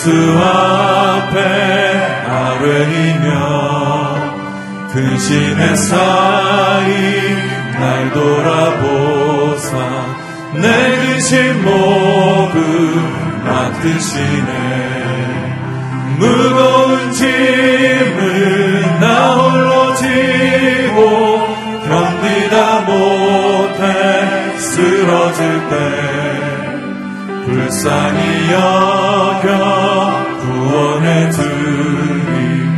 예수 앞에 아뢰이며 근심의 사이 날 돌아보사 내 근심 모두 맡으시네. 무거운 짐을 나 홀로 지고 견디다 못해 쓰러질 때 불쌍히 여겨 구원해 주니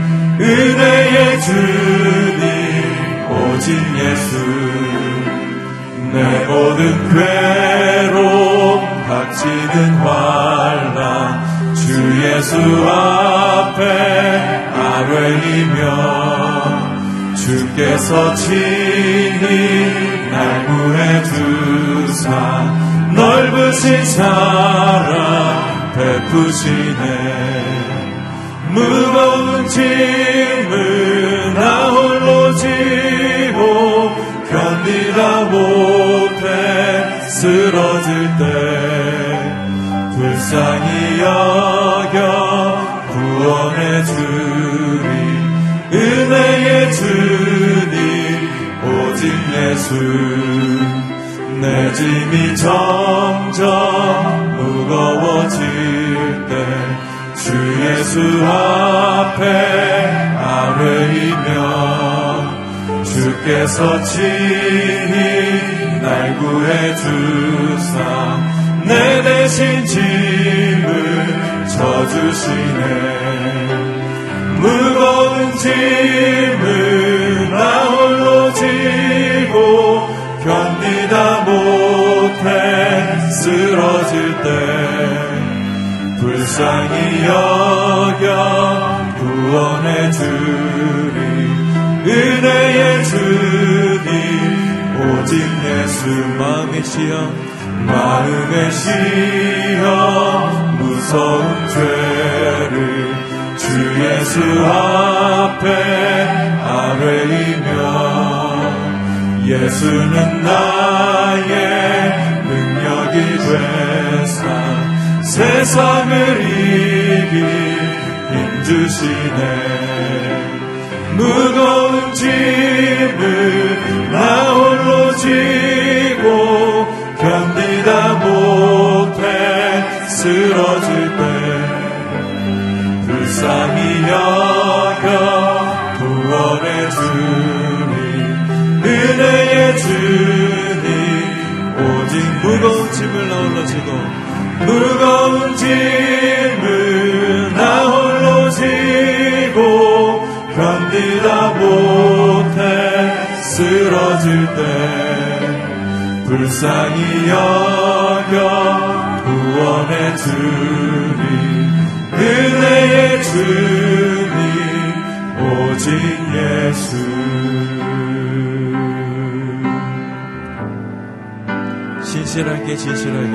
은혜의 주님 오직 예수. 내 모든 괴로움 닥치는 환란 주 예수 앞에 아뢰이며 주께서 친히 날 구해 주사 넓으신 사랑 베푸시네. 무거운 짐을 나 홀로 지고 견디다 못해 쓰러질 때 불쌍히 여겨 구원해 주리. 은혜의 주님 오직 예수 내 짐이 점점 무거워질 때 주 예수 앞에 아뢰이며 주께서 친히 날 구해 주사 내 대신 짐을 져주시네. 무거운 짐을 견디다 못해 쓰러질 때 불쌍히 여겨 구원해 주리. 은혜의 주님 오직 예수 마음의 시험 마음의 시험 무서운 죄를 주 예수 앞에 아뢰이며 예수는 나의 능력이 되사 세상을 이길 힘주시네. 무거운 짐을 나 홀로 지 짐을 나 홀로 지고 견디다 못해 쓰러질 때 불쌍히 여겨 구원해 주니 은혜의 주님 오직 예수. 신실하게 진실하게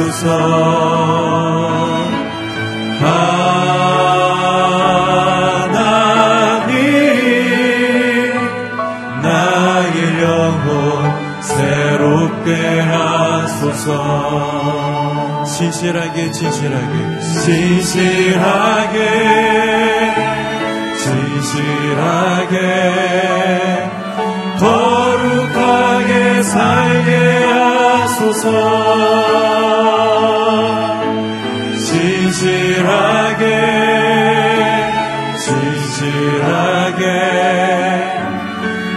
만져주소서. 하나님 나의 영혼 새롭게 하소서. 진실하게 진실하게. 진실하게 진실하게 거룩하게 살게 하소서 진실하게 진실하게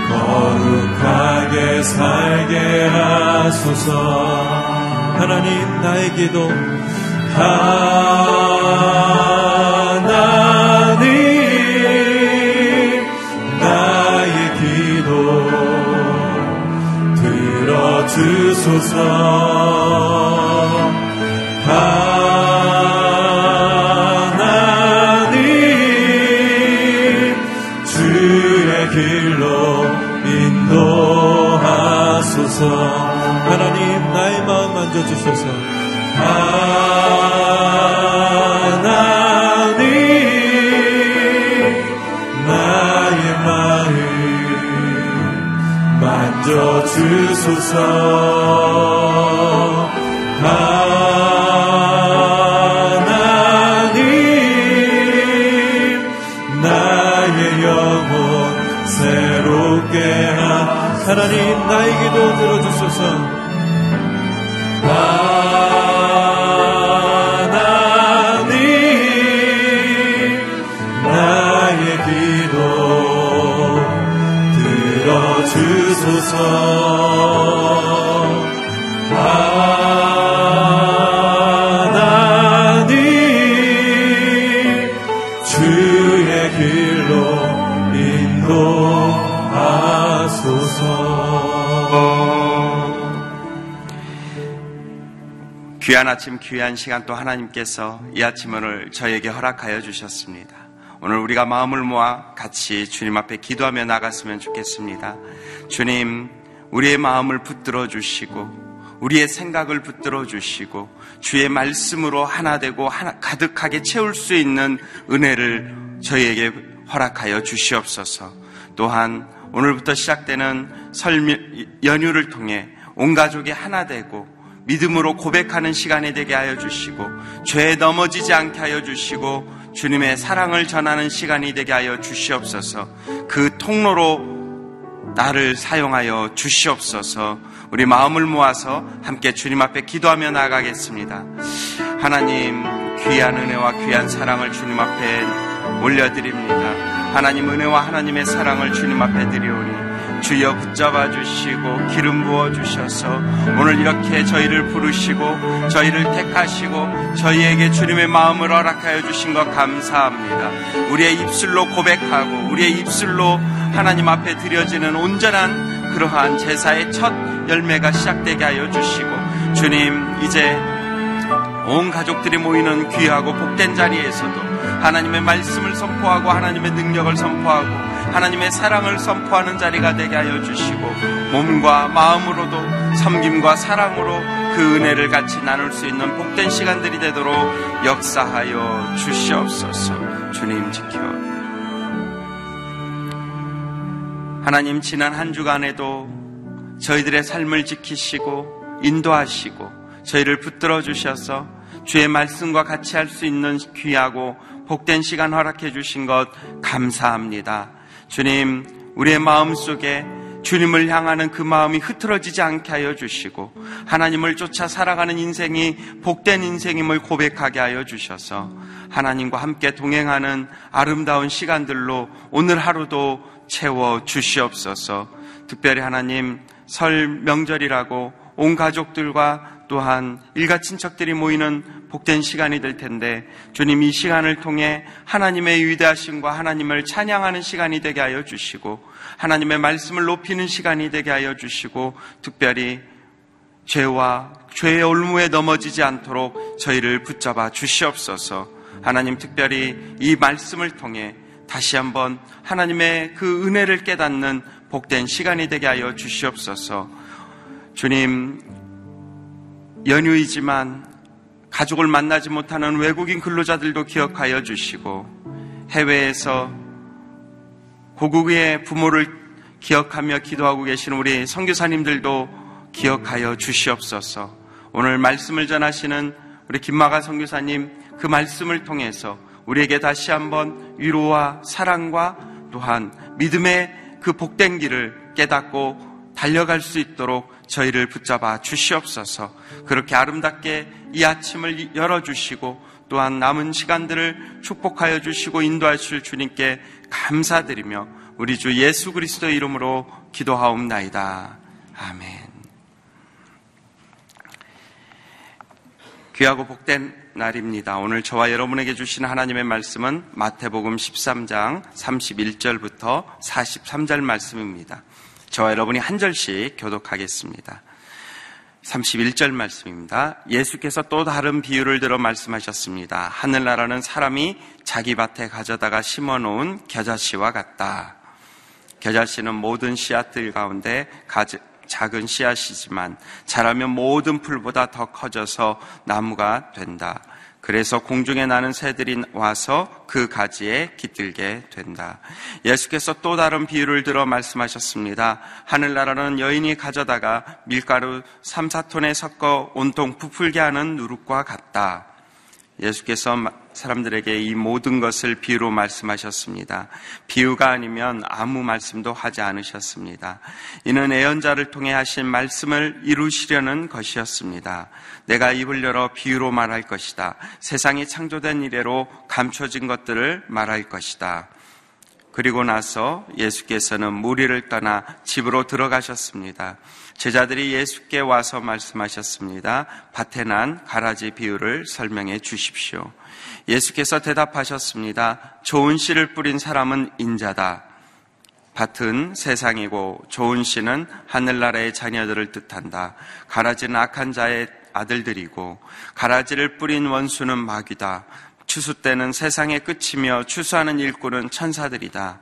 거룩하게 살게 하소서. 하나님 나의 기도. 하 들어주소서. 하나님 주의 길로 인도하소서. 하나님 나의 마음 만져주소서. 하나님 나의 마음 만져주소서 하나님 나의 기도 들어주소서 귀한 아침, 귀한 시간 또 하나님께서 이 아침 오늘 저에게 허락하여 주셨습니다. 오늘 우리가 마음을 모아 같이 주님 앞에 기도하며 나갔으면 좋겠습니다. 주님, 우리의 마음을 붙들어 주시고, 우리의 생각을 붙들어 주시고, 주의 말씀으로 하나 되고 하나, 가득하게 채울 수 있는 은혜를 저희에게 허락하여 주시옵소서. 또한 오늘부터 시작되는 설 연휴를 통해 온 가족이 하나 되고 믿음으로 고백하는 시간이 되게 하여 주시고 죄에 넘어지지 않게 하여 주시고 주님의 사랑을 전하는 시간이 되게 하여 주시옵소서 그 통로로 나를 사용하여 주시옵소서 우리 마음을 모아서 함께 주님 앞에 기도하며 나가겠습니다. 하나님 귀한 은혜와 귀한 사랑을 주님 앞에 올려드립니다. 하나님 은혜와 하나님의 사랑을 주님 앞에 드리오니 주여 붙잡아 주시고 기름 부어 주셔서 오늘 이렇게 저희를 부르시고 저희를 택하시고 저희에게 주님의 마음을 허락하여 주신 것 감사합니다. 우리의 입술로 고백하고 우리의 입술로 하나님 앞에 드려지는 온전한 그러한 제사의 첫 열매가 시작되게 하여 주시고 주님 이제 온 가족들이 모이는 귀하고 복된 자리에서도 하나님의 말씀을 선포하고 하나님의 능력을 선포하고 하나님의 사랑을 선포하는 자리가 되게 하여 주시고 몸과 마음으로도 섬김과 사랑으로 그 은혜를 같이 나눌 수 있는 복된 시간들이 되도록 역사하여 주시옵소서. 주님 지켜. 하나님 지난 한 주간에도 저희들의 삶을 지키시고 인도하시고 저희를 붙들어 주셔서 주의 말씀과 같이 할 수 있는 귀하고 복된 시간 허락해 주신 것 감사합니다. 주님, 우리의 마음 속에 주님을 향하는 그 마음이 흐트러지지 않게 하여 주시고 하나님을 쫓아 살아가는 인생이 복된 인생임을 고백하게 하여 주셔서 하나님과 함께 동행하는 아름다운 시간들로 오늘 하루도 채워 주시옵소서. 특별히 하나님 설 명절이라고 온 가족들과 또한 일가 친척들이 모이는 복된 시간이 될 텐데 주님 이 시간을 통해 하나님의 위대하심과 하나님을 찬양하는 시간이 되게 하여 주시고 하나님의 말씀을 높이는 시간이 되게 하여 주시고 특별히 죄와 죄의 올무에 넘어지지 않도록 저희를 붙잡아 주시옵소서. 하나님 특별히 이 말씀을 통해 다시 한번 하나님의 그 은혜를 깨닫는 복된 시간이 되게 하여 주시옵소서. 주님, 연휴이지만 가족을 만나지 못하는 외국인 근로자들도 기억하여 주시고 해외에서 고국의 부모를 기억하며 기도하고 계신 우리 선교사님들도 기억하여 주시옵소서. 오늘 말씀을 전하시는 우리 김마가 선교사님 그 말씀을 통해서 우리에게 다시 한번 위로와 사랑과 또한 믿음의 그 복된 길을 깨닫고 달려갈 수 있도록 저희를 붙잡아 주시옵소서. 그렇게 아름답게 이 아침을 열어주시고 또한 남은 시간들을 축복하여 주시고 인도하실 주님께 감사드리며 우리 주 예수 그리스도 이름으로 기도하옵나이다. 아멘. 귀하고 복된 날입니다. 오늘 저와 여러분에게 주신 하나님의 말씀은 마태복음 13장 31절부터 43절 말씀입니다. 저와 여러분이 한 절씩 교독하겠습니다. 31절 말씀입니다. 예수께서 또 다른 비유를 들어 말씀하셨습니다. 하늘나라는 사람이 자기 밭에 가져다가 심어 놓은 겨자씨와 같다. 겨자씨는 모든 씨앗들 가운데 작은 씨앗이지만 자라면 모든 풀보다 더 커져서 나무가 된다. 그래서 공중에 나는 새들이 와서 그 가지에 깃들게 된다. 예수께서 또 다른 비유를 들어 말씀하셨습니다. 하늘나라는 여인이 가져다가 밀가루 3, 4톤에 섞어 온통 부풀게 하는 누룩과 같다. 예수께서 사람들에게 이 모든 것을 비유로 말씀하셨습니다. 비유가 아니면 아무 말씀도 하지 않으셨습니다. 이는 애연자를 통해 하신 말씀을 이루시려는 것이었습니다. 내가 입을 열어 비유로 말할 것이다. 세상이 창조된 이래로 감춰진 것들을 말할 것이다. 그리고 나서 예수께서는 무리를 떠나 집으로 들어가셨습니다. 제자들이 예수께 와서 말씀하셨습니다. 밭에 난 가라지 비유를 설명해 주십시오. 예수께서 대답하셨습니다. 좋은 씨를 뿌린 사람은 인자다. 밭은 세상이고 좋은 씨는 하늘나라의 자녀들을 뜻한다. 가라지는 악한 자의 아들들이고 가라지를 뿌린 원수는 마귀다. 추수 때는 세상의 끝이며 추수하는 일꾼은 천사들이다.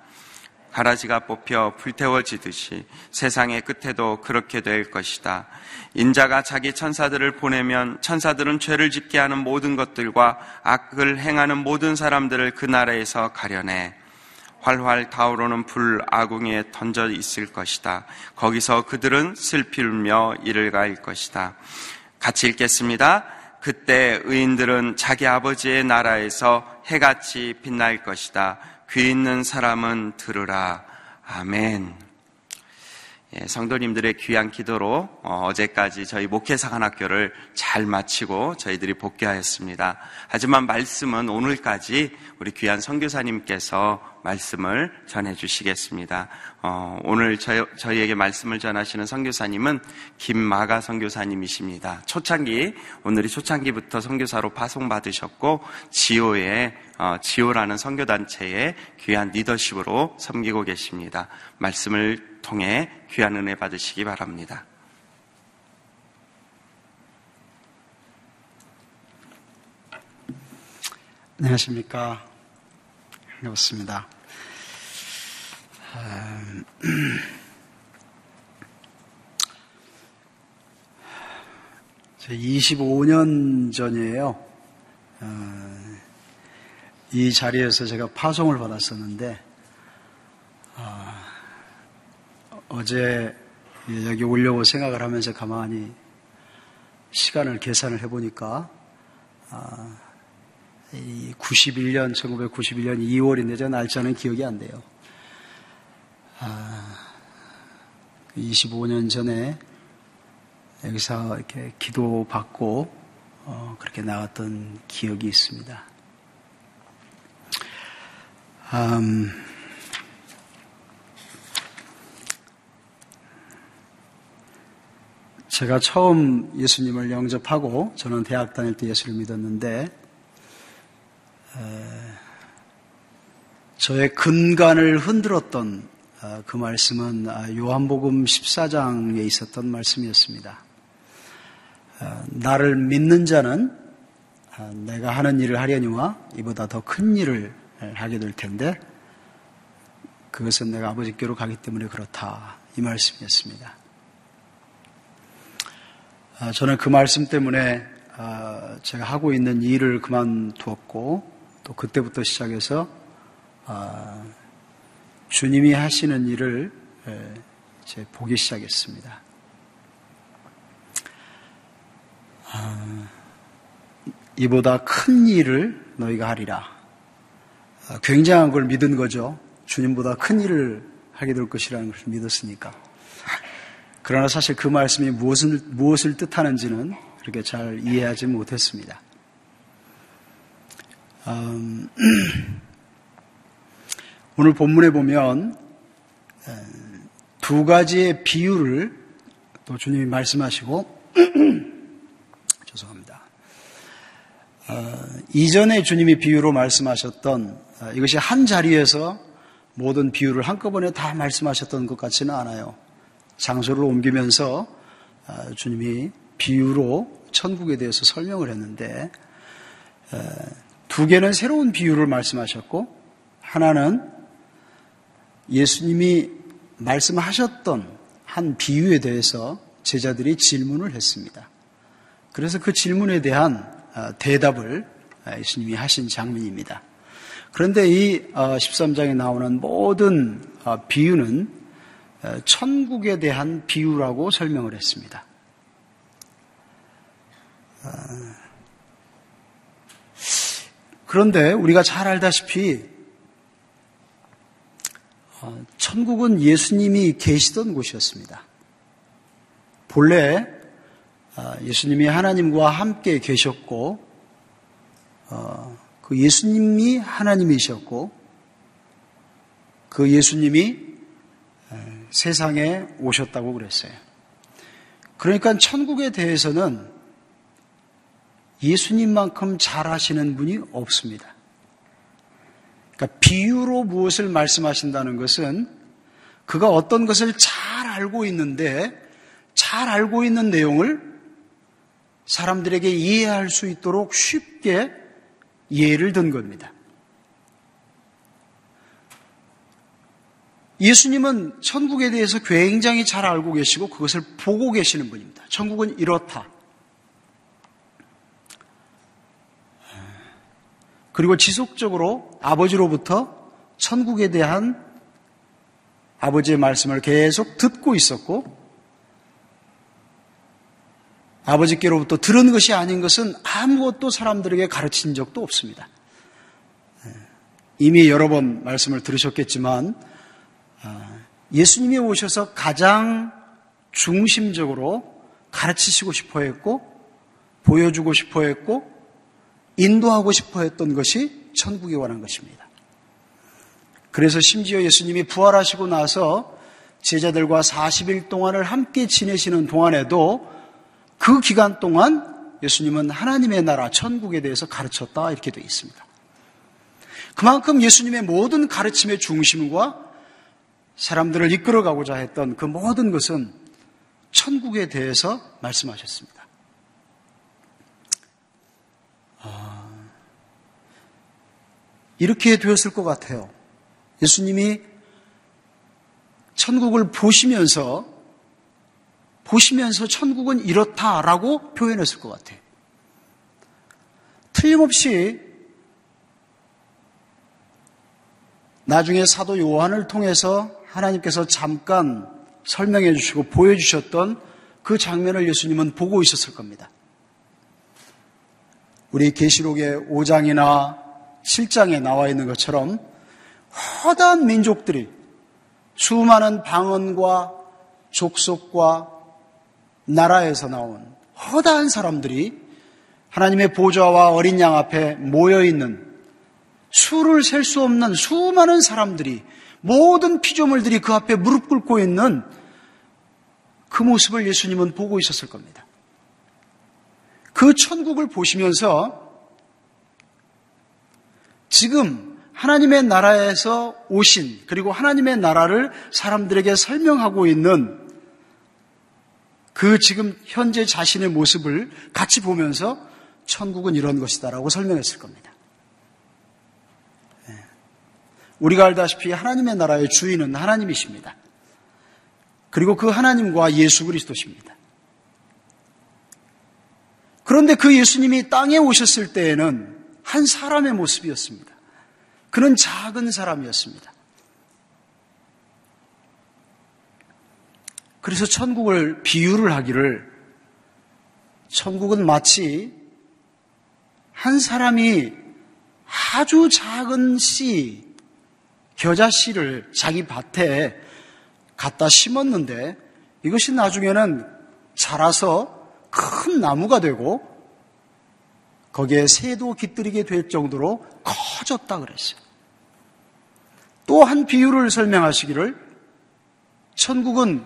가라지가 뽑혀 불태워지듯이 세상의 끝에도 그렇게 될 것이다. 인자가 자기 천사들을 보내면 천사들은 죄를 짓게 하는 모든 것들과 악을 행하는 모든 사람들을 그 나라에서 가려내 활활 타오르는 불 아궁이에 던져 있을 것이다. 거기서 그들은 슬피 울며 이를 가일 것이다. 같이 읽겠습니다. 그때 의인들은 자기 아버지의 나라에서 해같이 빛날 것이다. 귀 있는 사람은 들으라. 아멘. 예, 성도님들의 귀한 기도로 어, 제까지 저희 목회사관 학교를 잘 마치고 저희들이 복귀하였습니다. 하지만 말씀은 오늘까지 우리 귀한 선교사님께서 말씀을 전해 주시겠습니다. 어, 오늘 저희, 저희에게 말씀을 전하시는 선교사님은 김마가 선교사님이십니다. 초창기 오늘이 초창기부터 선교사로 파송받으셨고 지오의 어, 지오라는 선교단체의 귀한 리더십으로 섬기고 계십니다. 말씀을 통해 귀한 은혜 받으시기 바랍니다. 안녕하십니까. 반갑습니다. 25년 전이에요. 어, 이 자리에서 제가 파송을 받았었는데, 어, 어제 여기 오려고 생각을 하면서 가만히 시간을 계산을 해보니까 아, 91년 1991년 2월인데 제 날짜는 기억이 안 돼요. 아, 25년 전에 여기서 이렇게 기도 받고 어, 그렇게 나갔던 기억이 있습니다. 음, 제가 처음 예수님을 영접하고 저는 대학 다닐 때 예수를 믿었는데 저의 근간을 흔들었던 어, 그 말씀은 아, 요한복음 14장에 있었던 말씀이었습니다. 어, 나를 믿는 자는 아, 내가 하는 일을 하려니와 이보다 더 큰 일을 하게 될 텐데 그것은 내가 아버지께로 가기 때문에 그렇다 이 말씀이었습니다. 아, 저는 그 말씀 때문에 아, 제가 하고 있는 일을 그만두었고 또 그때부터 시작해서 아, 주님이 하시는 일을 이제 보기 시작했습니다. 이보다 큰 일을 너희가 하리라. 아, 굉장한 걸 믿은 거죠. 주님보다 큰 일을 하게 될 것이라는 것을 믿었으니까. 그러나 사실 그 말씀이 무엇을, 무엇을 뜻하는지는 그렇게 잘 이해하지 못했습니다. 음, 오늘 본문에 보면 두 가지의 비유를 또 주님이 말씀하시고 죄송합니다. 어, 이전에 주님이 비유로 말씀하셨던 어, 이것이 한 자리에서 모든 비유를 한꺼번에 다 말씀하셨던 것 같지는 않아요. 장소를 옮기면서 어, 주님이 비유로 천국에 대해서 설명을 했는데 두 개는 새로운 비유를 말씀하셨고 하나는 예수님이 말씀하셨던 한 비유에 대해서 제자들이 질문을 했습니다. 그래서 그 질문에 대한 어, 대답을 어, 예수님이 하신 장면입니다. 그런데 이 13장에 어, 나오는 모든 비유는 천국에 대한 비유라고 설명을 했습니다. 그런데 우리가 잘 알다시피 천국은 예수님이 계시던 곳이었습니다. 본래 아, 예수님이 하나님과 함께 계셨고 어, 그 예수님이 하나님이셨고 그 예수님이 세상에 오셨다고 그랬어요. 그러니까 천국에 대해서는 예수님만큼 잘 아시는 분이 없습니다. 그러니까 비유로 무엇을 말씀하신다는 것은 그가 어떤 것을 잘 알고 있는데 잘 알고 있는 내용을 사람들에게 이해할 수 있도록 쉽게 예를 든 겁니다. 예수님은 천국에 대해서 굉장히 잘 알고 계시고 그것을 보고 계시는 분입니다. 천국은 이렇다. 그리고 지속적으로 아버지로부터 천국에 대한 아버지의 말씀을 계속 듣고 있었고 아버지께로부터 들은 것이 아닌 것은 아무것도 사람들에게 가르친 적도 없습니다. 예. 이미 여러 번 말씀을 들으셨겠지만 아, 예수님이 오셔서 가장 중심적으로 가르치시고 싶어 했고 보여주고 싶어 했고 인도하고 싶어 했던 것이 천국에 관한 것입니다. 그래서 심지어 예수님이 부활하시고 나서 제자들과 40일 동안을 함께 지내시는 동안에도 그 기간 동안 예수님은 하나님의 나라 천국에 대해서 가르쳤다 이렇게 되어 있습니다. 그만큼 예수님의 모든 가르침의 중심과 사람들을 이끌어가고자 했던 그 모든 것은 천국에 대해서 말씀하셨습니다. 아, 이렇게 되었을 것 같아요. 예수님이 천국을 보시면서 보시면서 천국은 이렇다라고 표현했을 것 같아요. 틀림없이 나중에 사도 요한을 통해서 하나님께서 잠깐 설명해 주시고 보여주셨던 그 장면을 예수님은 보고 있었을 겁니다. 우리 계시록의 5장이나 7장에 나와 있는 것처럼 허다한 민족들이 수많은 방언과 족속과 나라에서 나온 허다한 사람들이 하나님의 보좌와 어린 양 앞에 모여 있는 수를 셀 수 없는 수많은 사람들이 모든 피조물들이 그 앞에 무릎 꿇고 있는 그 모습을 예수님은 보고 있었을 겁니다. 그 천국을 보시면서 지금 하나님의 나라에서 오신 그리고 하나님의 나라를 사람들에게 설명하고 있는 그 지금 현재 자신의 모습을 같이 보면서 천국은 이런 것이다라고 설명했을 겁니다. 예. 우리가 알다시피 하나님의 나라의 주인은 하나님이십니다. 그리고 그 하나님과 예수 그리스도십니다. 그런데 그 예수님이 땅에 오셨을 때에는 한 사람의 모습이었습니다. 그는 작은 사람이었습니다. 그래서 천국을 비유를 하기를 천국은 마치 한 사람이 아주 작은 씨, 겨자 씨를 자기 밭에 갖다 심었는데 이것이 나중에는 자라서 큰 나무가 되고 거기에 새도 깃들이게 될 정도로 커졌다 그랬어요. 또 한 비유를 설명하시기를 천국은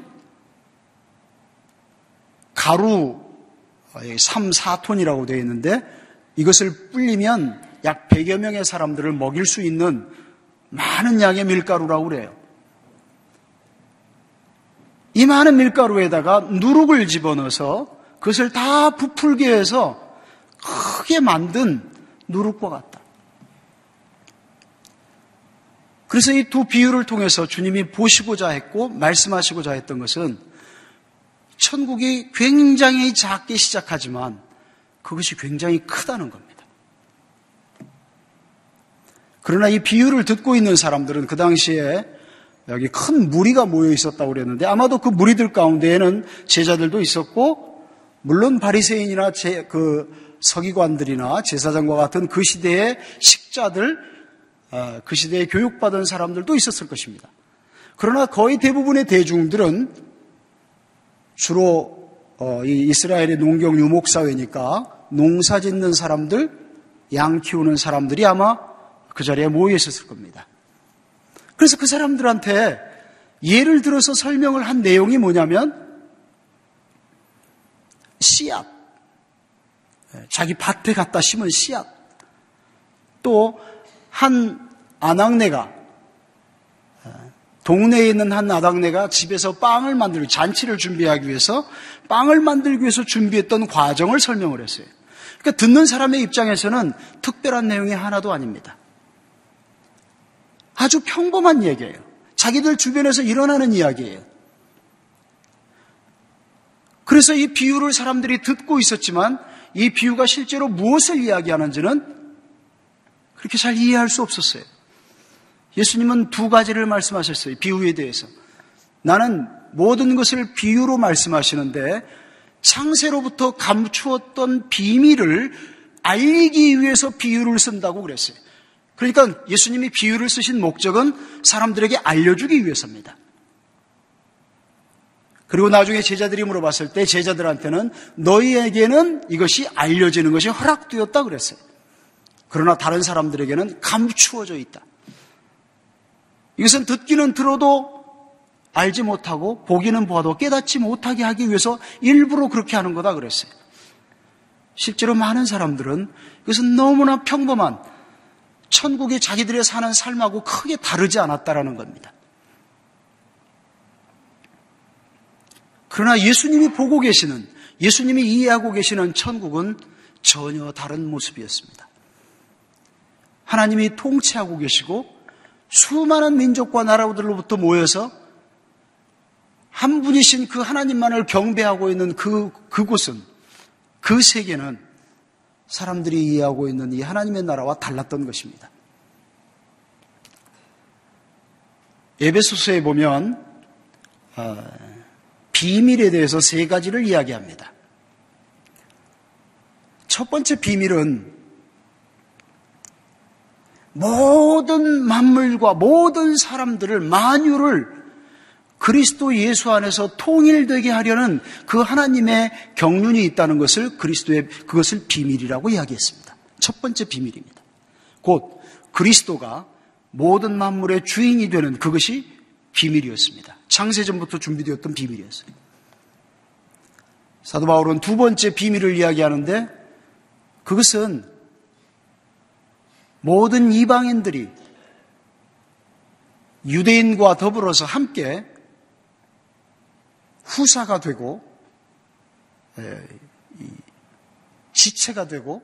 가루 3, 4톤이라고 되어 있는데 이것을 불리면 약 100여 명의 사람들을 먹일 수 있는 많은 양의 밀가루라고 그래요. 이 많은 밀가루에다가 누룩을 집어넣어서 그것을 다 부풀게 해서 크게 만든 누룩과 같다. 그래서 이 두 비유를 통해서 주님이 보시고자 했고 말씀하시고자 했던 것은 천국이 굉장히 작게 시작하지만 그것이 굉장히 크다는 겁니다. 그러나 이 비유를 듣고 있는 사람들은 그 당시에 여기 큰 무리가 모여 있었다고 그랬는데 아마도 그 무리들 가운데에는 제자들도 있었고 물론 바리새인이나 제, 그 서기관들이나 제사장과 같은 그 시대의 식자들 아, 그 시대에 교육받은 사람들도 있었을 것입니다. 그러나 거의 대부분의 대중들은 주로 어, 이 이스라엘의 농경 유목 사회니까 농사 짓는 사람들, 양 키우는 사람들이 아마 그 자리에 모여 있었을 겁니다. 그래서 그 사람들한테 예를 들어서 설명을 한 내용이 뭐냐면 씨앗. 예, 자기 밭에 갖다 심은 씨앗. 또 한 아낙네가 예, 동네에 있는 한 아낙네가 집에서 빵을 만들고 잔치를 준비하기 위해서 빵을 만들기 위해서 준비했던 과정을 설명을 했어요. 그러니까 듣는 사람의 입장에서는 특별한 내용이 하나도 아닙니다. 아주 평범한 얘기예요. 자기들 주변에서 일어나는 이야기예요. 그래서 이 비유를 사람들이 듣고 있었지만 이 비유가 실제로 무엇을 이야기하는지는 그렇게 잘 이해할 수 없었어요. 예수님은 두 가지를 말씀하셨어요. 비유에 대해서. 나는 모든 것을 비유로 말씀하시는데 창세로부터 감추었던 비밀을 알리기 위해서 비유를 쓴다고 그랬어요. 그러니까 예수님이 비유를 쓰신 목적은 사람들에게 알려주기 위해서입니다. 그리고 나중에 제자들이 물어봤을 때 제자들한테는 너희에게는 이것이 알려지는 것이 허락되었다 그랬어요. 그러나 다른 사람들에게는 감추어져 있다. 이것은 듣기는 들어도 알지 못하고 보기는 보아도 깨닫지 못하게 하기 위해서 일부러 그렇게 하는 거다 그랬어요. 실제로 많은 사람들은 이것은 너무나 평범한 천국이 자기들의 사는 삶하고 크게 다르지 않았다라는 겁니다. 그러나 예수님이 보고 계시는, 예수님이 이해하고 계시는 천국은 전혀 다른 모습이었습니다. 하나님이 통치하고 계시고 수많은 민족과 나라들로부터 모여서 한 분이신 그 하나님만을 경배하고 있는 그, 그곳은, 그 세계는 사람들이 이해하고 있는 이 하나님의 나라와 달랐던 것입니다. 에베소서에 보면 어, 비밀에 대해서 세 가지를 이야기합니다. 첫 번째 비밀은 모든 만물과 모든 사람들을 만유를 그리스도 예수 안에서 통일되게 하려는 그 하나님의 경륜이 있다는 것을 그리스도의 그것을 비밀이라고 이야기했습니다. 첫 번째 비밀입니다. 곧 그리스도가 모든 만물의 주인이 되는 그것이 비밀이었습니다. 창세전부터 준비되었던 비밀이었어요. 사도 바울은 두 번째 비밀을 이야기하는데 그것은 모든 이방인들이 유대인과 더불어서 함께 후사가 되고 지체가 되고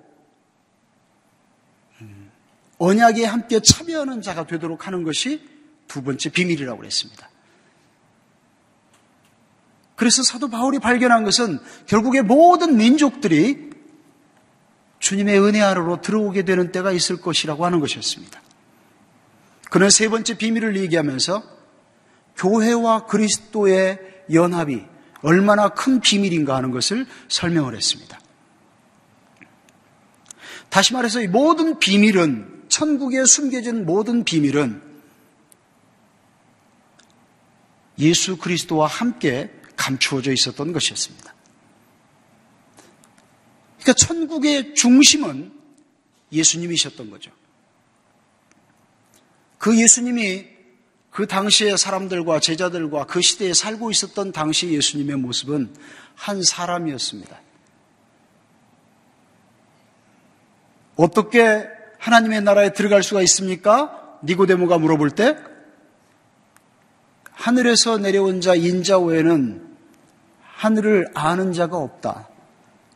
음, 언약에 함께 참여하는 자가 되도록 하는 것이 두 번째 비밀이라고 그랬습니다. 그래서 사도 바울이 발견한 것은 결국에 모든 민족들이 주님의 은혜 아래로 들어오게 되는 때가 있을 것이라고 하는 것이었습니다. 그는 세 번째 비밀을 얘기하면서 교회와 그리스도의 연합이 얼마나 큰 비밀인가 하는 것을 설명을 했습니다. 다시 말해서 이 모든 비밀은 천국에 숨겨진 모든 비밀은 예수 그리스도와 함께 감추어져 있었던 것이었습니다. 그러니까 천국의 중심은 예수님이셨던 거죠. 그 예수님이 그 당시의 사람들과 제자들과 그 시대에 살고 있었던 당시 예수님의 모습은 한 사람이었습니다. 어떻게 하나님의 나라에 들어갈 수가 있습니까? 니고데모가 물어볼 때 하늘에서 내려온 자 인자 외에는 하늘을 아는 자가 없다.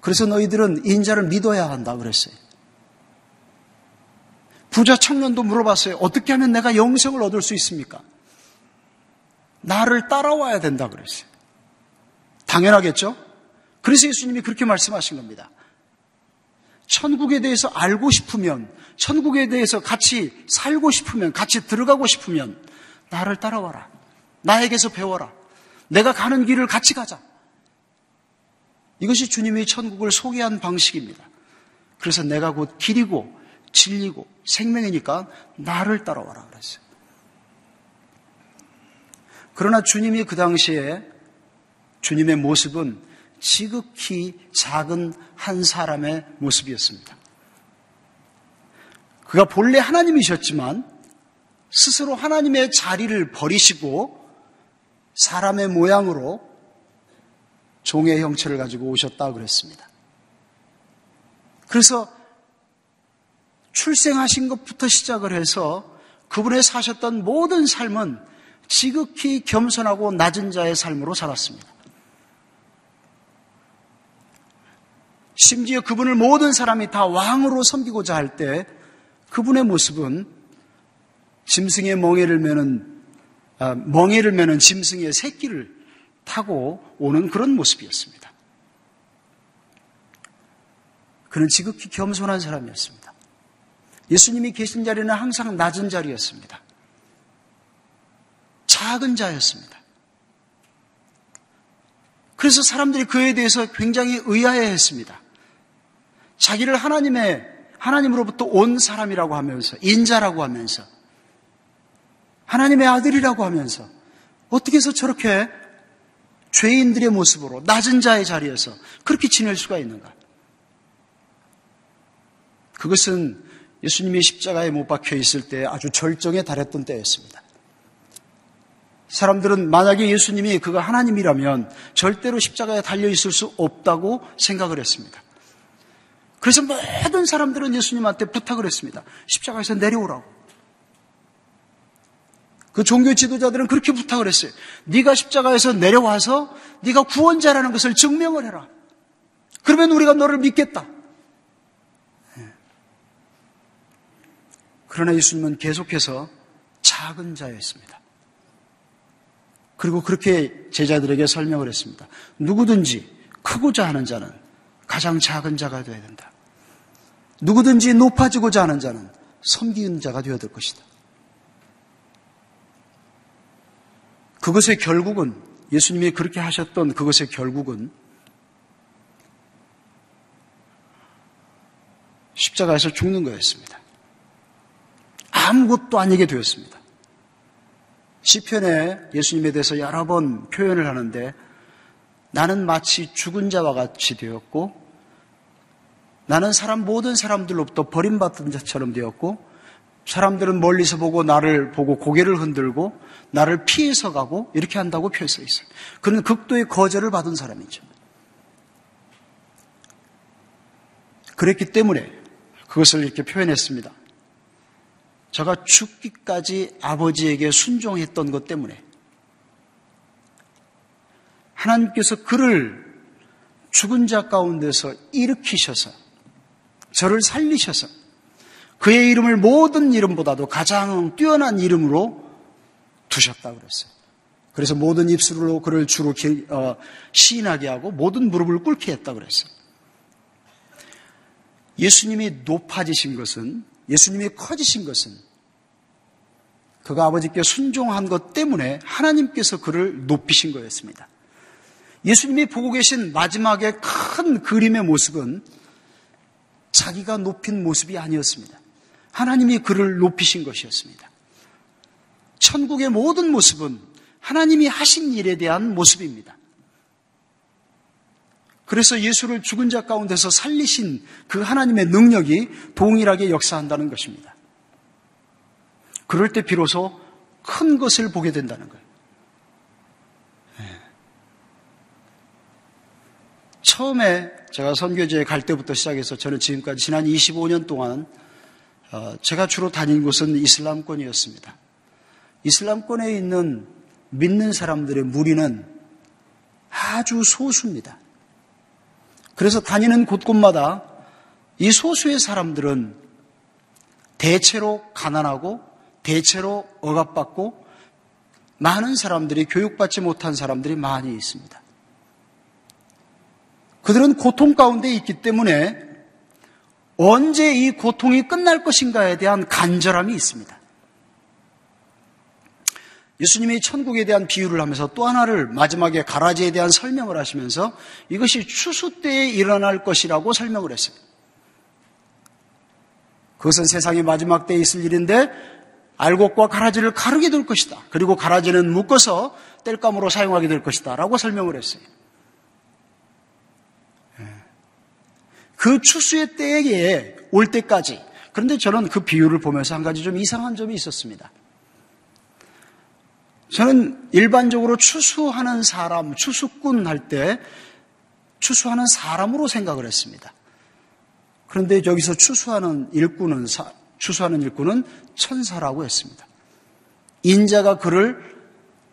그래서 너희들은 인자를 믿어야 한다 그랬어요. 부자 청년도 물어봤어요. 어떻게 하면 내가 영생을 얻을 수 있습니까? 나를 따라와야 된다 그랬어요. 당연하겠죠? 그래서 예수님이 그렇게 말씀하신 겁니다. 천국에 대해서 알고 싶으면, 천국에 대해서 같이 살고 싶으면, 같이 들어가고 싶으면, 나를 따라와라. 나에게서 배워라. 내가 가는 길을 같이 가자. 이것이 주님이 천국을 소개한 방식입니다. 그래서 내가 곧 길이고, 진리고, 생명이니까 나를 따라와라 그랬어요. 그러나 주님이 그 당시에 주님의 모습은 지극히 작은 한 사람의 모습이었습니다. 그가 본래 하나님이셨지만 스스로 하나님의 자리를 버리시고 사람의 모양으로 종의 형체를 가지고 오셨다 그랬습니다. 그래서 출생하신 것부터 시작을 해서 그분의 사셨던 모든 삶은 지극히 겸손하고 낮은 자의 삶으로 살았습니다. 심지어 그분을 모든 사람이 다 왕으로 섬기고자 할 때 그분의 모습은 짐승의 멍에를 매는 아, 멍에를 매는 짐승의 새끼를 타고 오는 그런 모습이었습니다. 그는 지극히 겸손한 사람이었습니다. 예수님이 계신 자리는 항상 낮은 자리였습니다. 작은 자였습니다. 그래서 사람들이 그에 대해서 굉장히 의아해 했습니다. 자기를 하나님의, 하나님으로부터 온 사람이라고 하면서, 인자라고 하면서, 하나님의 아들이라고 하면서, 어떻게 해서 저렇게 죄인들의 모습으로 낮은 자의 자리에서 그렇게 지낼 수가 있는가? 그것은 예수님이 십자가에 못 박혀 있을 때 아주 절정에 달했던 때였습니다. 사람들은 만약에 예수님이 그가 하나님이라면 절대로 십자가에 달려 있을 수 없다고 생각을 했습니다. 그래서 모든 사람들은 예수님한테 부탁을 했습니다. 십자가에서 내려오라고. 그 종교 지도자들은 그렇게 부탁을 했어요. 네가 십자가에서 내려와서 네가 구원자라는 것을 증명을 해라. 그러면 우리가 너를 믿겠다. 그러나 예수님은 계속해서 작은 자였습니다. 그리고 그렇게 제자들에게 설명을 했습니다. 누구든지 크고자 하는 자는 가장 작은 자가 되어야 된다. 누구든지 높아지고자 하는 자는 섬기는 자가 되어야 될 것이다. 그것의 결국은 예수님이 그렇게 하셨던 그것의 결국은 십자가에서 죽는 거였습니다. 아무것도 아니게 되었습니다. 시편에 예수님에 대해서 여러 번 표현을 하는데 나는 마치 죽은 자와 같이 되었고 나는 사람 모든 사람들로부터 버림받은 자처럼 되었고 사람들은 멀리서 보고 나를 보고 고개를 흔들고 나를 피해서 가고 이렇게 한다고 표현되어 있어요. 그는 극도의 거절을 받은 사람이죠. 그랬기 때문에 그것을 이렇게 표현했습니다. 저가 죽기까지 아버지에게 순종했던 것 때문에 하나님께서 그를 죽은 자 가운데서 일으키셔서 저를 살리셔서 그의 이름을 모든 이름보다도 가장 뛰어난 이름으로 두셨다 그랬어요. 그래서 모든 입술로 그를 주로 어, 시인하게 하고 모든 무릎을 꿇게 했다 그랬어요. 예수님이 높아지신 것은 예수님이 커지신 것은 그가 아버지께 순종한 것 때문에 하나님께서 그를 높이신 거였습니다. 예수님이 보고 계신 마지막의 큰 그림의 모습은 자기가 높인 모습이 아니었습니다. 하나님이 그를 높이신 것이었습니다. 천국의 모든 모습은 하나님이 하신 일에 대한 모습입니다. 그래서 예수를 죽은 자 가운데서 살리신 그 하나님의 능력이 동일하게 역사한다는 것입니다. 그럴 때 비로소 큰 것을 보게 된다는 거예요. 예. 처음에 제가 선교지에 갈 때부터 시작해서 저는 지금까지 지난 25년 동안 어, 제가 주로 다닌 곳은 이슬람권이었습니다. 이슬람권에 있는 믿는 사람들의 무리는 아주 소수입니다. 그래서 다니는 곳곳마다 이 소수의 사람들은 대체로 가난하고 대체로 억압받고 많은 사람들이 교육받지 못한 사람들이 많이 있습니다. 그들은 고통 가운데 있기 때문에 언제 이 고통이 끝날 것인가에 대한 간절함이 있습니다. 예수님이 천국에 대한 비유를 하면서 또 하나를 마지막에 가라지에 대한 설명을 하시면서 이것이 추수 때에 일어날 것이라고 설명을 했습니다. 그것은 세상의 마지막 때에 있을 일인데 알곡과 가라지를 가르게 될 것이다. 그리고 가라지는 묶어서 뗄감으로 사용하게 될 것이다. 라고 설명을 했어요. 예. 그 추수의 때에 올 때까지. 그런데 저는 그 비유를 보면서 한 가지 좀 이상한 점이 있었습니다. 저는 일반적으로 추수하는 사람, 추수꾼 할 때 추수하는 사람으로 생각을 했습니다. 그런데 여기서 추수하는 일꾼은 추수하는 일꾼은 천사라고 했습니다. 인자가 그를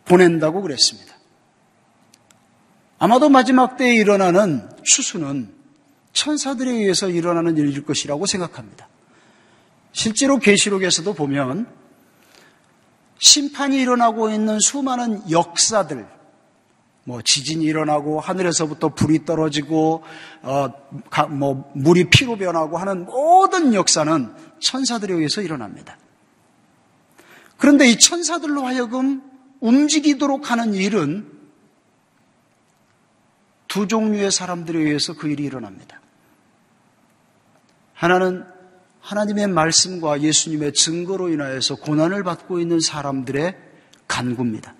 보낸다고 그랬습니다. 아마도 마지막 때에 일어나는 추수는 천사들에 의해서 일어나는 일일 것이라고 생각합니다. 실제로 계시록에서도 보면 심판이 일어나고 있는 수많은 역사들, 뭐 지진이 일어나고 하늘에서부터 불이 떨어지고 어, 뭐 물이 피로 변하고 하는 모든 역사는 천사들에 의해서 일어납니다. 그런데 이 천사들로 하여금 움직이도록 하는 일은 두 종류의 사람들에 의해서 그 일이 일어납니다. 하나는 하나님의 말씀과 예수님의 증거로 인하여서 고난을 받고 있는 사람들의 간구입니다.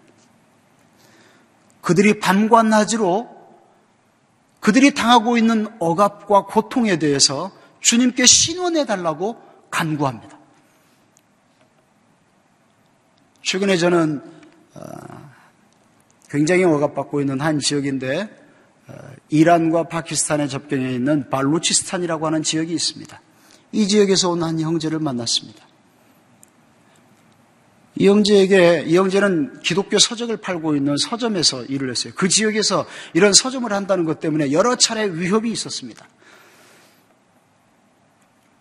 그들이 밤과 낮으로 그들이 당하고 있는 억압과 고통에 대해서 주님께 신원해 달라고 간구합니다. 최근에 저는 어, 굉장히 억압받고 있는 한 지역인데 어, 이란과 파키스탄의 접경에 있는 발루치스탄이라고 하는 지역이 있습니다. 이 지역에서 온 한 형제를 만났습니다. 이 형제에게, 이 형제는 기독교 서적을 팔고 있는 서점에서 일을 했어요. 그 지역에서 이런 서점을 한다는 것 때문에 여러 차례 위협이 있었습니다.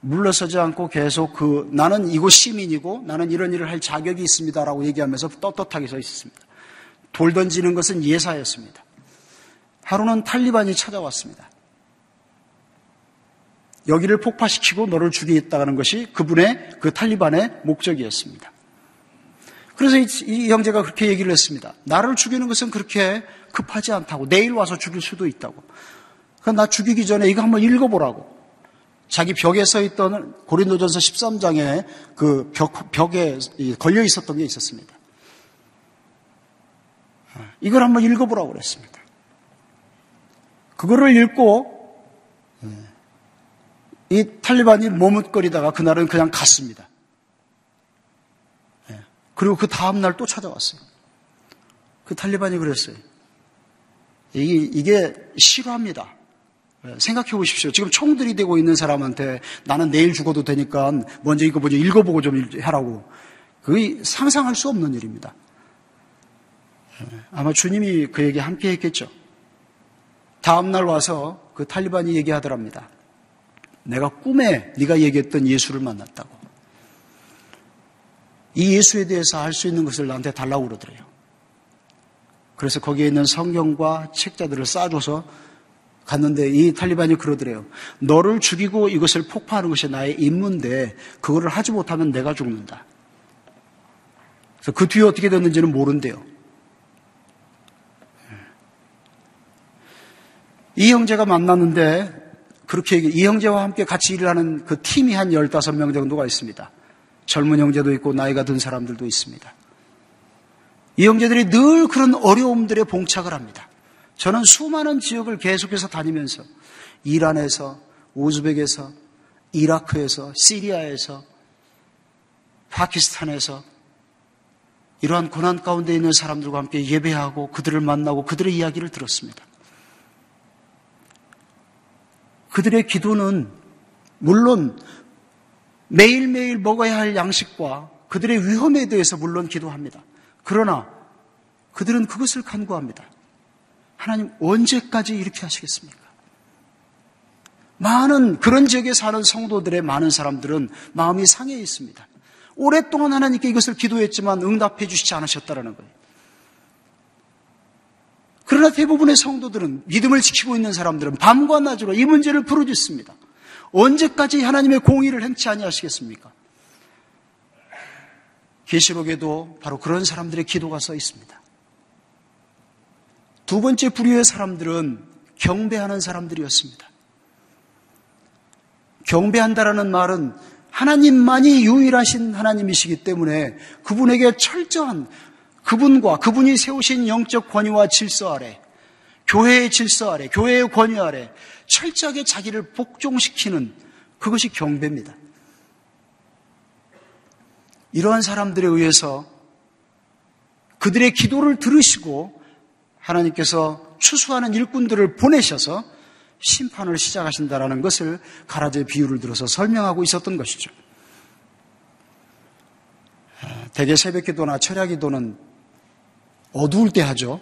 물러서지 않고 계속 그 나는 이곳 시민이고 나는 이런 일을 할 자격이 있습니다라고 얘기하면서 떳떳하게 서 있었습니다. 돌 던지는 것은 예사였습니다. 하루는 탈리반이 찾아왔습니다. 여기를 폭파시키고 너를 죽이겠다는 것이 그분의 그 탈리반의 목적이었습니다. 그래서 이, 이, 형제가 그렇게 얘기를 했습니다. 나를 죽이는 것은 그렇게 급하지 않다고. 내일 와서 죽일 수도 있다고. 나 죽이기 전에 이거 한번 읽어보라고. 자기 벽에 서 있던 고린도전서 13장에 그 벽, 벽에 걸려 있었던 게 있었습니다. 이걸 한번 읽어보라고 그랬습니다. 그거를 읽고 이 탈리반이 머뭇거리다가 그날은 그냥 갔습니다. 예. 그리고 그 다음날 또 찾아왔어요. 그 탈리반이 그랬어요. 이게, 이게 실화입니다. 예. 생각해 보십시오. 지금 총들이 되고 있는 사람한테 나는 내일 죽어도 되니까 먼저 이거 먼저 읽어보고 좀 하라고. 그게 상상할 수 없는 일입니다. 예. 아마 주님이 그에게 함께 했겠죠. 다음날 와서 그 탈리반이 얘기하더랍니다. 내가 꿈에 네가 얘기했던 예수를 만났다고. 이 예수에 대해서 알 수 있는 것을 나한테 달라고 그러더래요. 그래서 거기에 있는 성경과 책자들을 쌓아줘서 갔는데 이 탈리반이 그러더래요. 너를 죽이고 이것을 폭파하는 것이 나의 임무인데 그거를 하지 못하면 내가 죽는다. 그래서 그 뒤에 어떻게 됐는지는 모른대요. 이 형제가 만났는데 그렇게 이 형제와 함께 같이 일을 하는 그 팀이 한 15명 정도가 있습니다. 젊은 형제도 있고 나이가 든 사람들도 있습니다. 이 형제들이 늘 그런 어려움들에 봉착을 합니다. 저는 수많은 지역을 계속해서 다니면서 이란에서, 우즈벡에서, 이라크에서, 시리아에서, 파키스탄에서 이러한 고난 가운데 있는 사람들과 함께 예배하고 그들을 만나고 그들의 이야기를 들었습니다. 그들의 기도는 물론 매일매일 먹어야 할 양식과 그들의 위험에 대해서 물론 기도합니다. 그러나 그들은 그것을 간구합니다. 하나님 언제까지 이렇게 하시겠습니까? 많은 그런 지역에 사는 성도들의 많은 사람들은 마음이 상해 있습니다. 오랫동안 하나님께 이것을 기도했지만 응답해 주시지 않으셨다라는 거예요. 그러나 대부분의 성도들은 믿음을 지키고 있는 사람들은 밤과 낮으로 이 문제를 부르짖습니다. 언제까지 하나님의 공의를 행치 아니하시겠습니까? 계시록에도 바로 그런 사람들의 기도가 써 있습니다. 두 번째 부류의 사람들은 경배하는 사람들이었습니다. 경배한다라는 말은 하나님만이 유일하신 하나님이시기 때문에 그분에게 철저한 그분과 그분이 세우신 영적 권위와 질서 아래 교회의 질서 아래 교회의 권위 아래 철저하게 자기를 복종시키는 그것이 경배입니다. 이러한 사람들에 의해서 그들의 기도를 들으시고 하나님께서 추수하는 일꾼들을 보내셔서 심판을 시작하신다라는 것을 가라제 비유를 들어서 설명하고 있었던 것이죠. 대개 새벽 기도나 철야 기도는 어두울 때 하죠.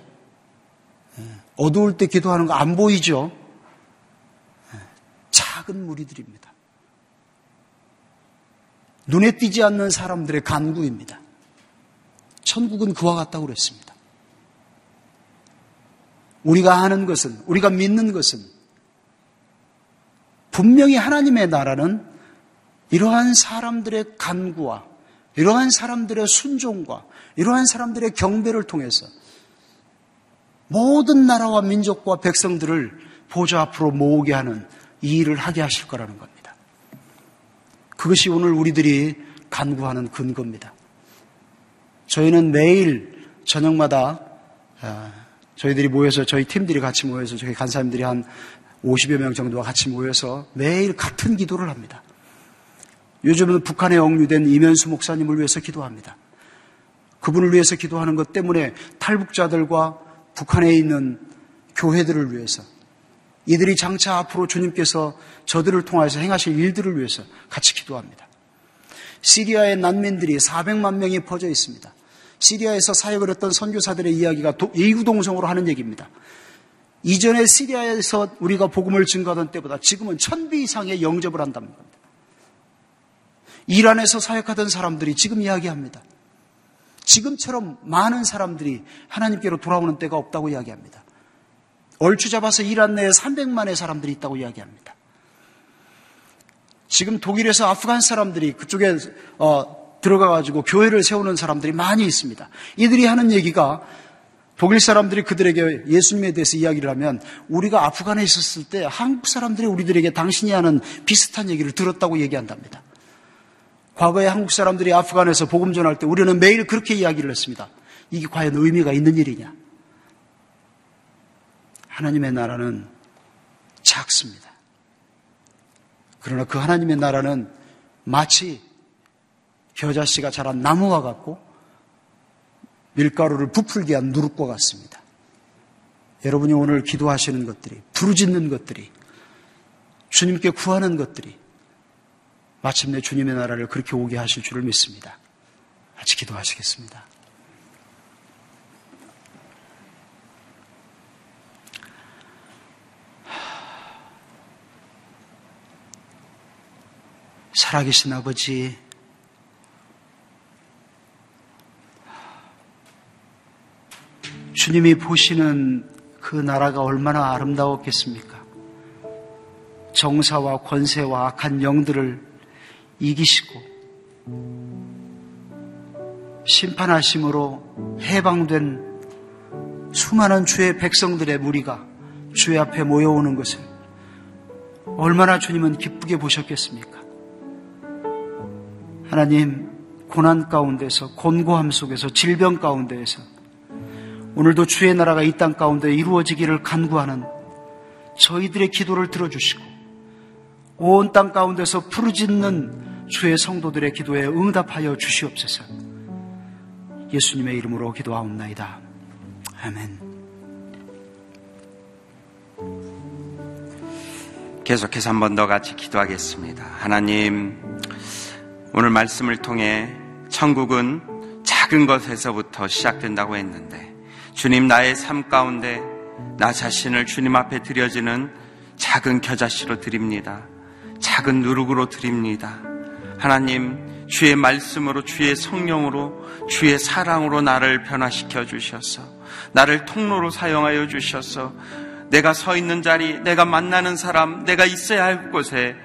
어두울 때 기도하는 거 안 보이죠. 작은 무리들입니다. 눈에 띄지 않는 사람들의 간구입니다. 천국은 그와 같다고 그랬습니다. 우리가 아는 것은, 우리가 믿는 것은 분명히 하나님의 나라는 이러한 사람들의 간구와 이러한 사람들의 순종과 이러한 사람들의 경배를 통해서 모든 나라와 민족과 백성들을 보좌 앞으로 모으게 하는 이 일을 하게 하실 거라는 겁니다. 그것이 오늘 우리들이 간구하는 근거입니다. 저희는 매일 저녁마다 아, 저희들이 모여서 저희 팀들이 같이 모여서 저희 간사님들이 한 50여 명 정도와 같이 모여서 매일 같은 기도를 합니다. 요즘은 북한에 억류된 이면수 목사님을 위해서 기도합니다. 그분을 위해서 기도하는 것 때문에 탈북자들과 북한에 있는 교회들을 위해서 이들이 장차 앞으로 주님께서 저들을 통하여서 행하실 일들을 위해서 같이 기도합니다. 시리아의 난민들이 400만 명이 퍼져 있습니다. 시리아에서 사역을 했던 선교사들의 이야기가 이구동성으로 하는 얘기입니다. 이전에 시리아에서 우리가 복음을 증거하던 때보다 지금은 천비 이상의 영접을 한다는 겁니다. 이란에서 사역하던 사람들이 지금 이야기합니다. 지금처럼 많은 사람들이 하나님께로 돌아오는 때가 없다고 이야기합니다. 얼추 잡아서 이란 내에 300만의 사람들이 있다고 이야기합니다. 지금 독일에서 아프간 사람들이 그쪽에 어, 들어가가지고 교회를 세우는 사람들이 많이 있습니다. 이들이 하는 얘기가 독일 사람들이 그들에게 예수님에 대해서 이야기를 하면 우리가 아프간에 있었을 때 한국 사람들이 우리들에게 당신이 하는 비슷한 얘기를 들었다고 얘기한답니다. 과거에 한국 사람들이 아프간에서 복음 전할 때 우리는 매일 그렇게 이야기를 했습니다. 이게 과연 의미가 있는 일이냐? 하나님의 나라는 작습니다. 그러나 그 하나님의 나라는 마치 겨자씨가 자란 나무와 같고 밀가루를 부풀게 한 누룩과 같습니다. 여러분이 오늘 기도하시는 것들이, 부르짖는 것들이, 주님께 구하는 것들이 마침내 주님의 나라를 그렇게 오게 하실 줄을 믿습니다. 같이 기도하시겠습니다. 살아계신 아버지, 주님이 보시는 그 나라가 얼마나 아름다웠겠습니까? 정사와 권세와 악한 영들을 이기시고 심판하심으로 해방된 수많은 주의 백성들의 무리가 주의 앞에 모여오는 것을 얼마나 주님은 기쁘게 보셨겠습니까? 하나님, 고난 가운데서, 곤고함 속에서, 질병 가운데에서, 오늘도 주의 나라가 이 땅 가운데 이루어지기를 간구하는 저희들의 기도를 들어주시고, 온 땅 가운데서 푸르짖는 주의 성도들의 기도에 응답하여 주시옵소서. 예수님의 이름으로 기도하옵나이다. 아멘. 계속해서 한 번 더 같이 기도하겠습니다. 하나님, 오늘 말씀을 통해 천국은 작은 것에서부터 시작된다고 했는데, 주님 나의 삶 가운데 나 자신을 주님 앞에 드려지는 작은 겨자씨로 드립니다. 작은 누룩으로 드립니다. 하나님, 주의 말씀으로, 주의 성령으로, 주의 사랑으로 나를 변화시켜 주셔서, 나를 통로로 사용하여 주셔서, 내가 서 있는 자리, 내가 만나는 사람, 내가 있어야 할 곳에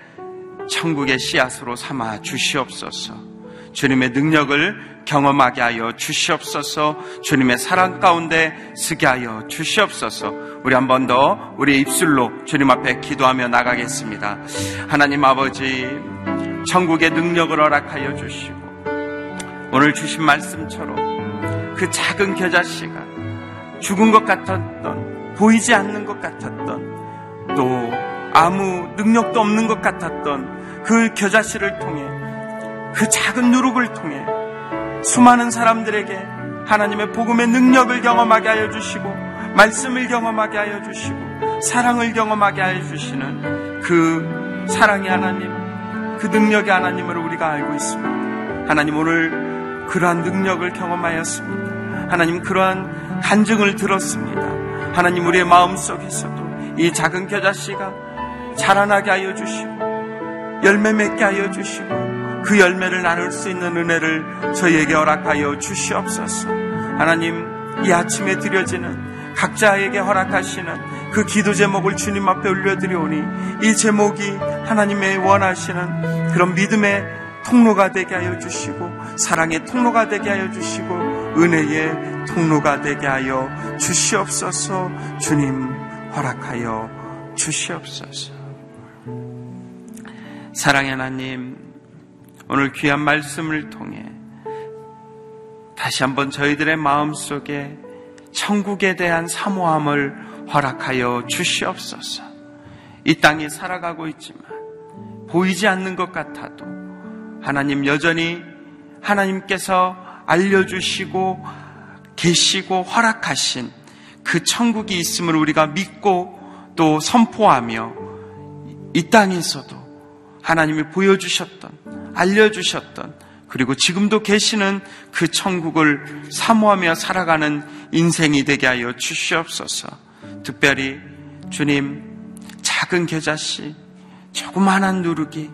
천국의 씨앗으로 삼아 주시옵소서. 주님의 능력을 경험하게 하여 주시옵소서. 주님의 사랑 가운데 쓰게 하여 주시옵소서. 우리 한 번 더 우리 입술로 주님 앞에 기도하며 나가겠습니다. 하나님 아버지, 천국의 능력을 허락하여 주시고, 오늘 주신 말씀처럼 그 작은 겨자씨가 죽은 것 같았던 보이지 않는 것 같았던 또 아무 능력도 없는 것 같았던 그 겨자씨를 통해 그 작은 누룩을 통해 수많은 사람들에게 하나님의 복음의 능력을 경험하게 하여 주시고 말씀을 경험하게 하여 주시고 사랑을 경험하게 하여 주시는 그 사랑의 하나님 그 능력의 하나님을 우리가 알고 있습니다. 하나님 오늘 그러한 능력을 경험하였습니다. 하나님 그러한 간증을 들었습니다. 하나님 우리의 마음 속에서도 이 작은 겨자씨가 자라나게 하여 주시고 열매 맺게 하여 주시고 그 열매를 나눌 수 있는 은혜를 저희에게 허락하여 주시옵소서. 하나님 이 아침에 드려지는 각자에게 허락하시는 그 기도 제목을 주님 앞에 올려드리오니 이 제목이 하나님의 원하시는 그런 믿음의 통로가 되게 하여 주시고 사랑의 통로가 되게 하여 주시고 은혜의 통로가 되게 하여 주시옵소서 주님 허락하여 주시옵소서 사랑의 하나님 오늘 귀한 말씀을 통해 다시 한번 저희들의 마음속에 천국에 대한 사모함을 허락하여 주시옵소서. 이 땅에 살아가고 있지만 보이지 않는 것 같아도 하나님 여전히 하나님께서 알려주시고 계시고 허락하신 그 천국이 있음을 우리가 믿고 또 선포하며 이 땅에서도 하나님이 보여주셨던, 알려주셨던, 그리고 지금도 계시는 그 천국을 사모하며 살아가는 인생이 되게 하여 주시옵소서. 특별히 주님, 작은 겨자씨, 조그만한 누룩이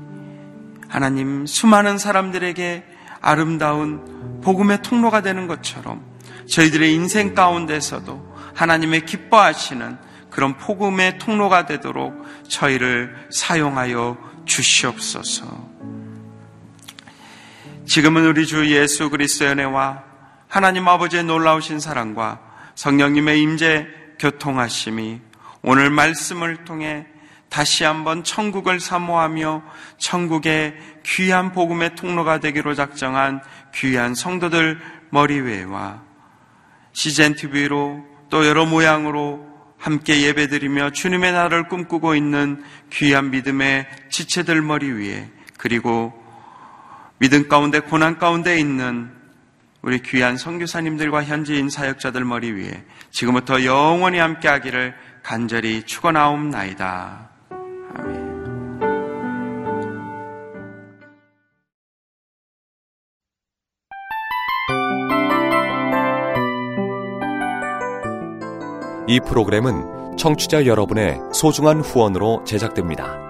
하나님 수많은 사람들에게 아름다운 복음의 통로가 되는 것처럼 저희들의 인생 가운데서도 하나님의 기뻐하시는 그런 복음의 통로가 되도록 저희를 사용하여 주시옵소서. 지금은 우리 주 예수 그리스도의 은혜와 하나님 아버지의 놀라우신 사랑과 성령님의 임재 교통하심이 오늘 말씀을 통해 다시 한번 천국을 사모하며 천국의 귀한 복음의 통로가 되기로 작정한 귀한 성도들 머리 위에와 시젠 TV로 또 여러 모양으로 함께 예배드리며 주님의 나라를 꿈꾸고 있는 귀한 믿음의 지체들 머리 위에 그리고 믿음 가운데 고난 가운데 있는 우리 귀한 선교사님들과 현지인 사역자들 머리 위에 지금부터 영원히 함께 하기를 간절히 축원하옵나이다. 아멘. 이 프로그램은 청취자 여러분의 소중한 후원으로 제작됩니다.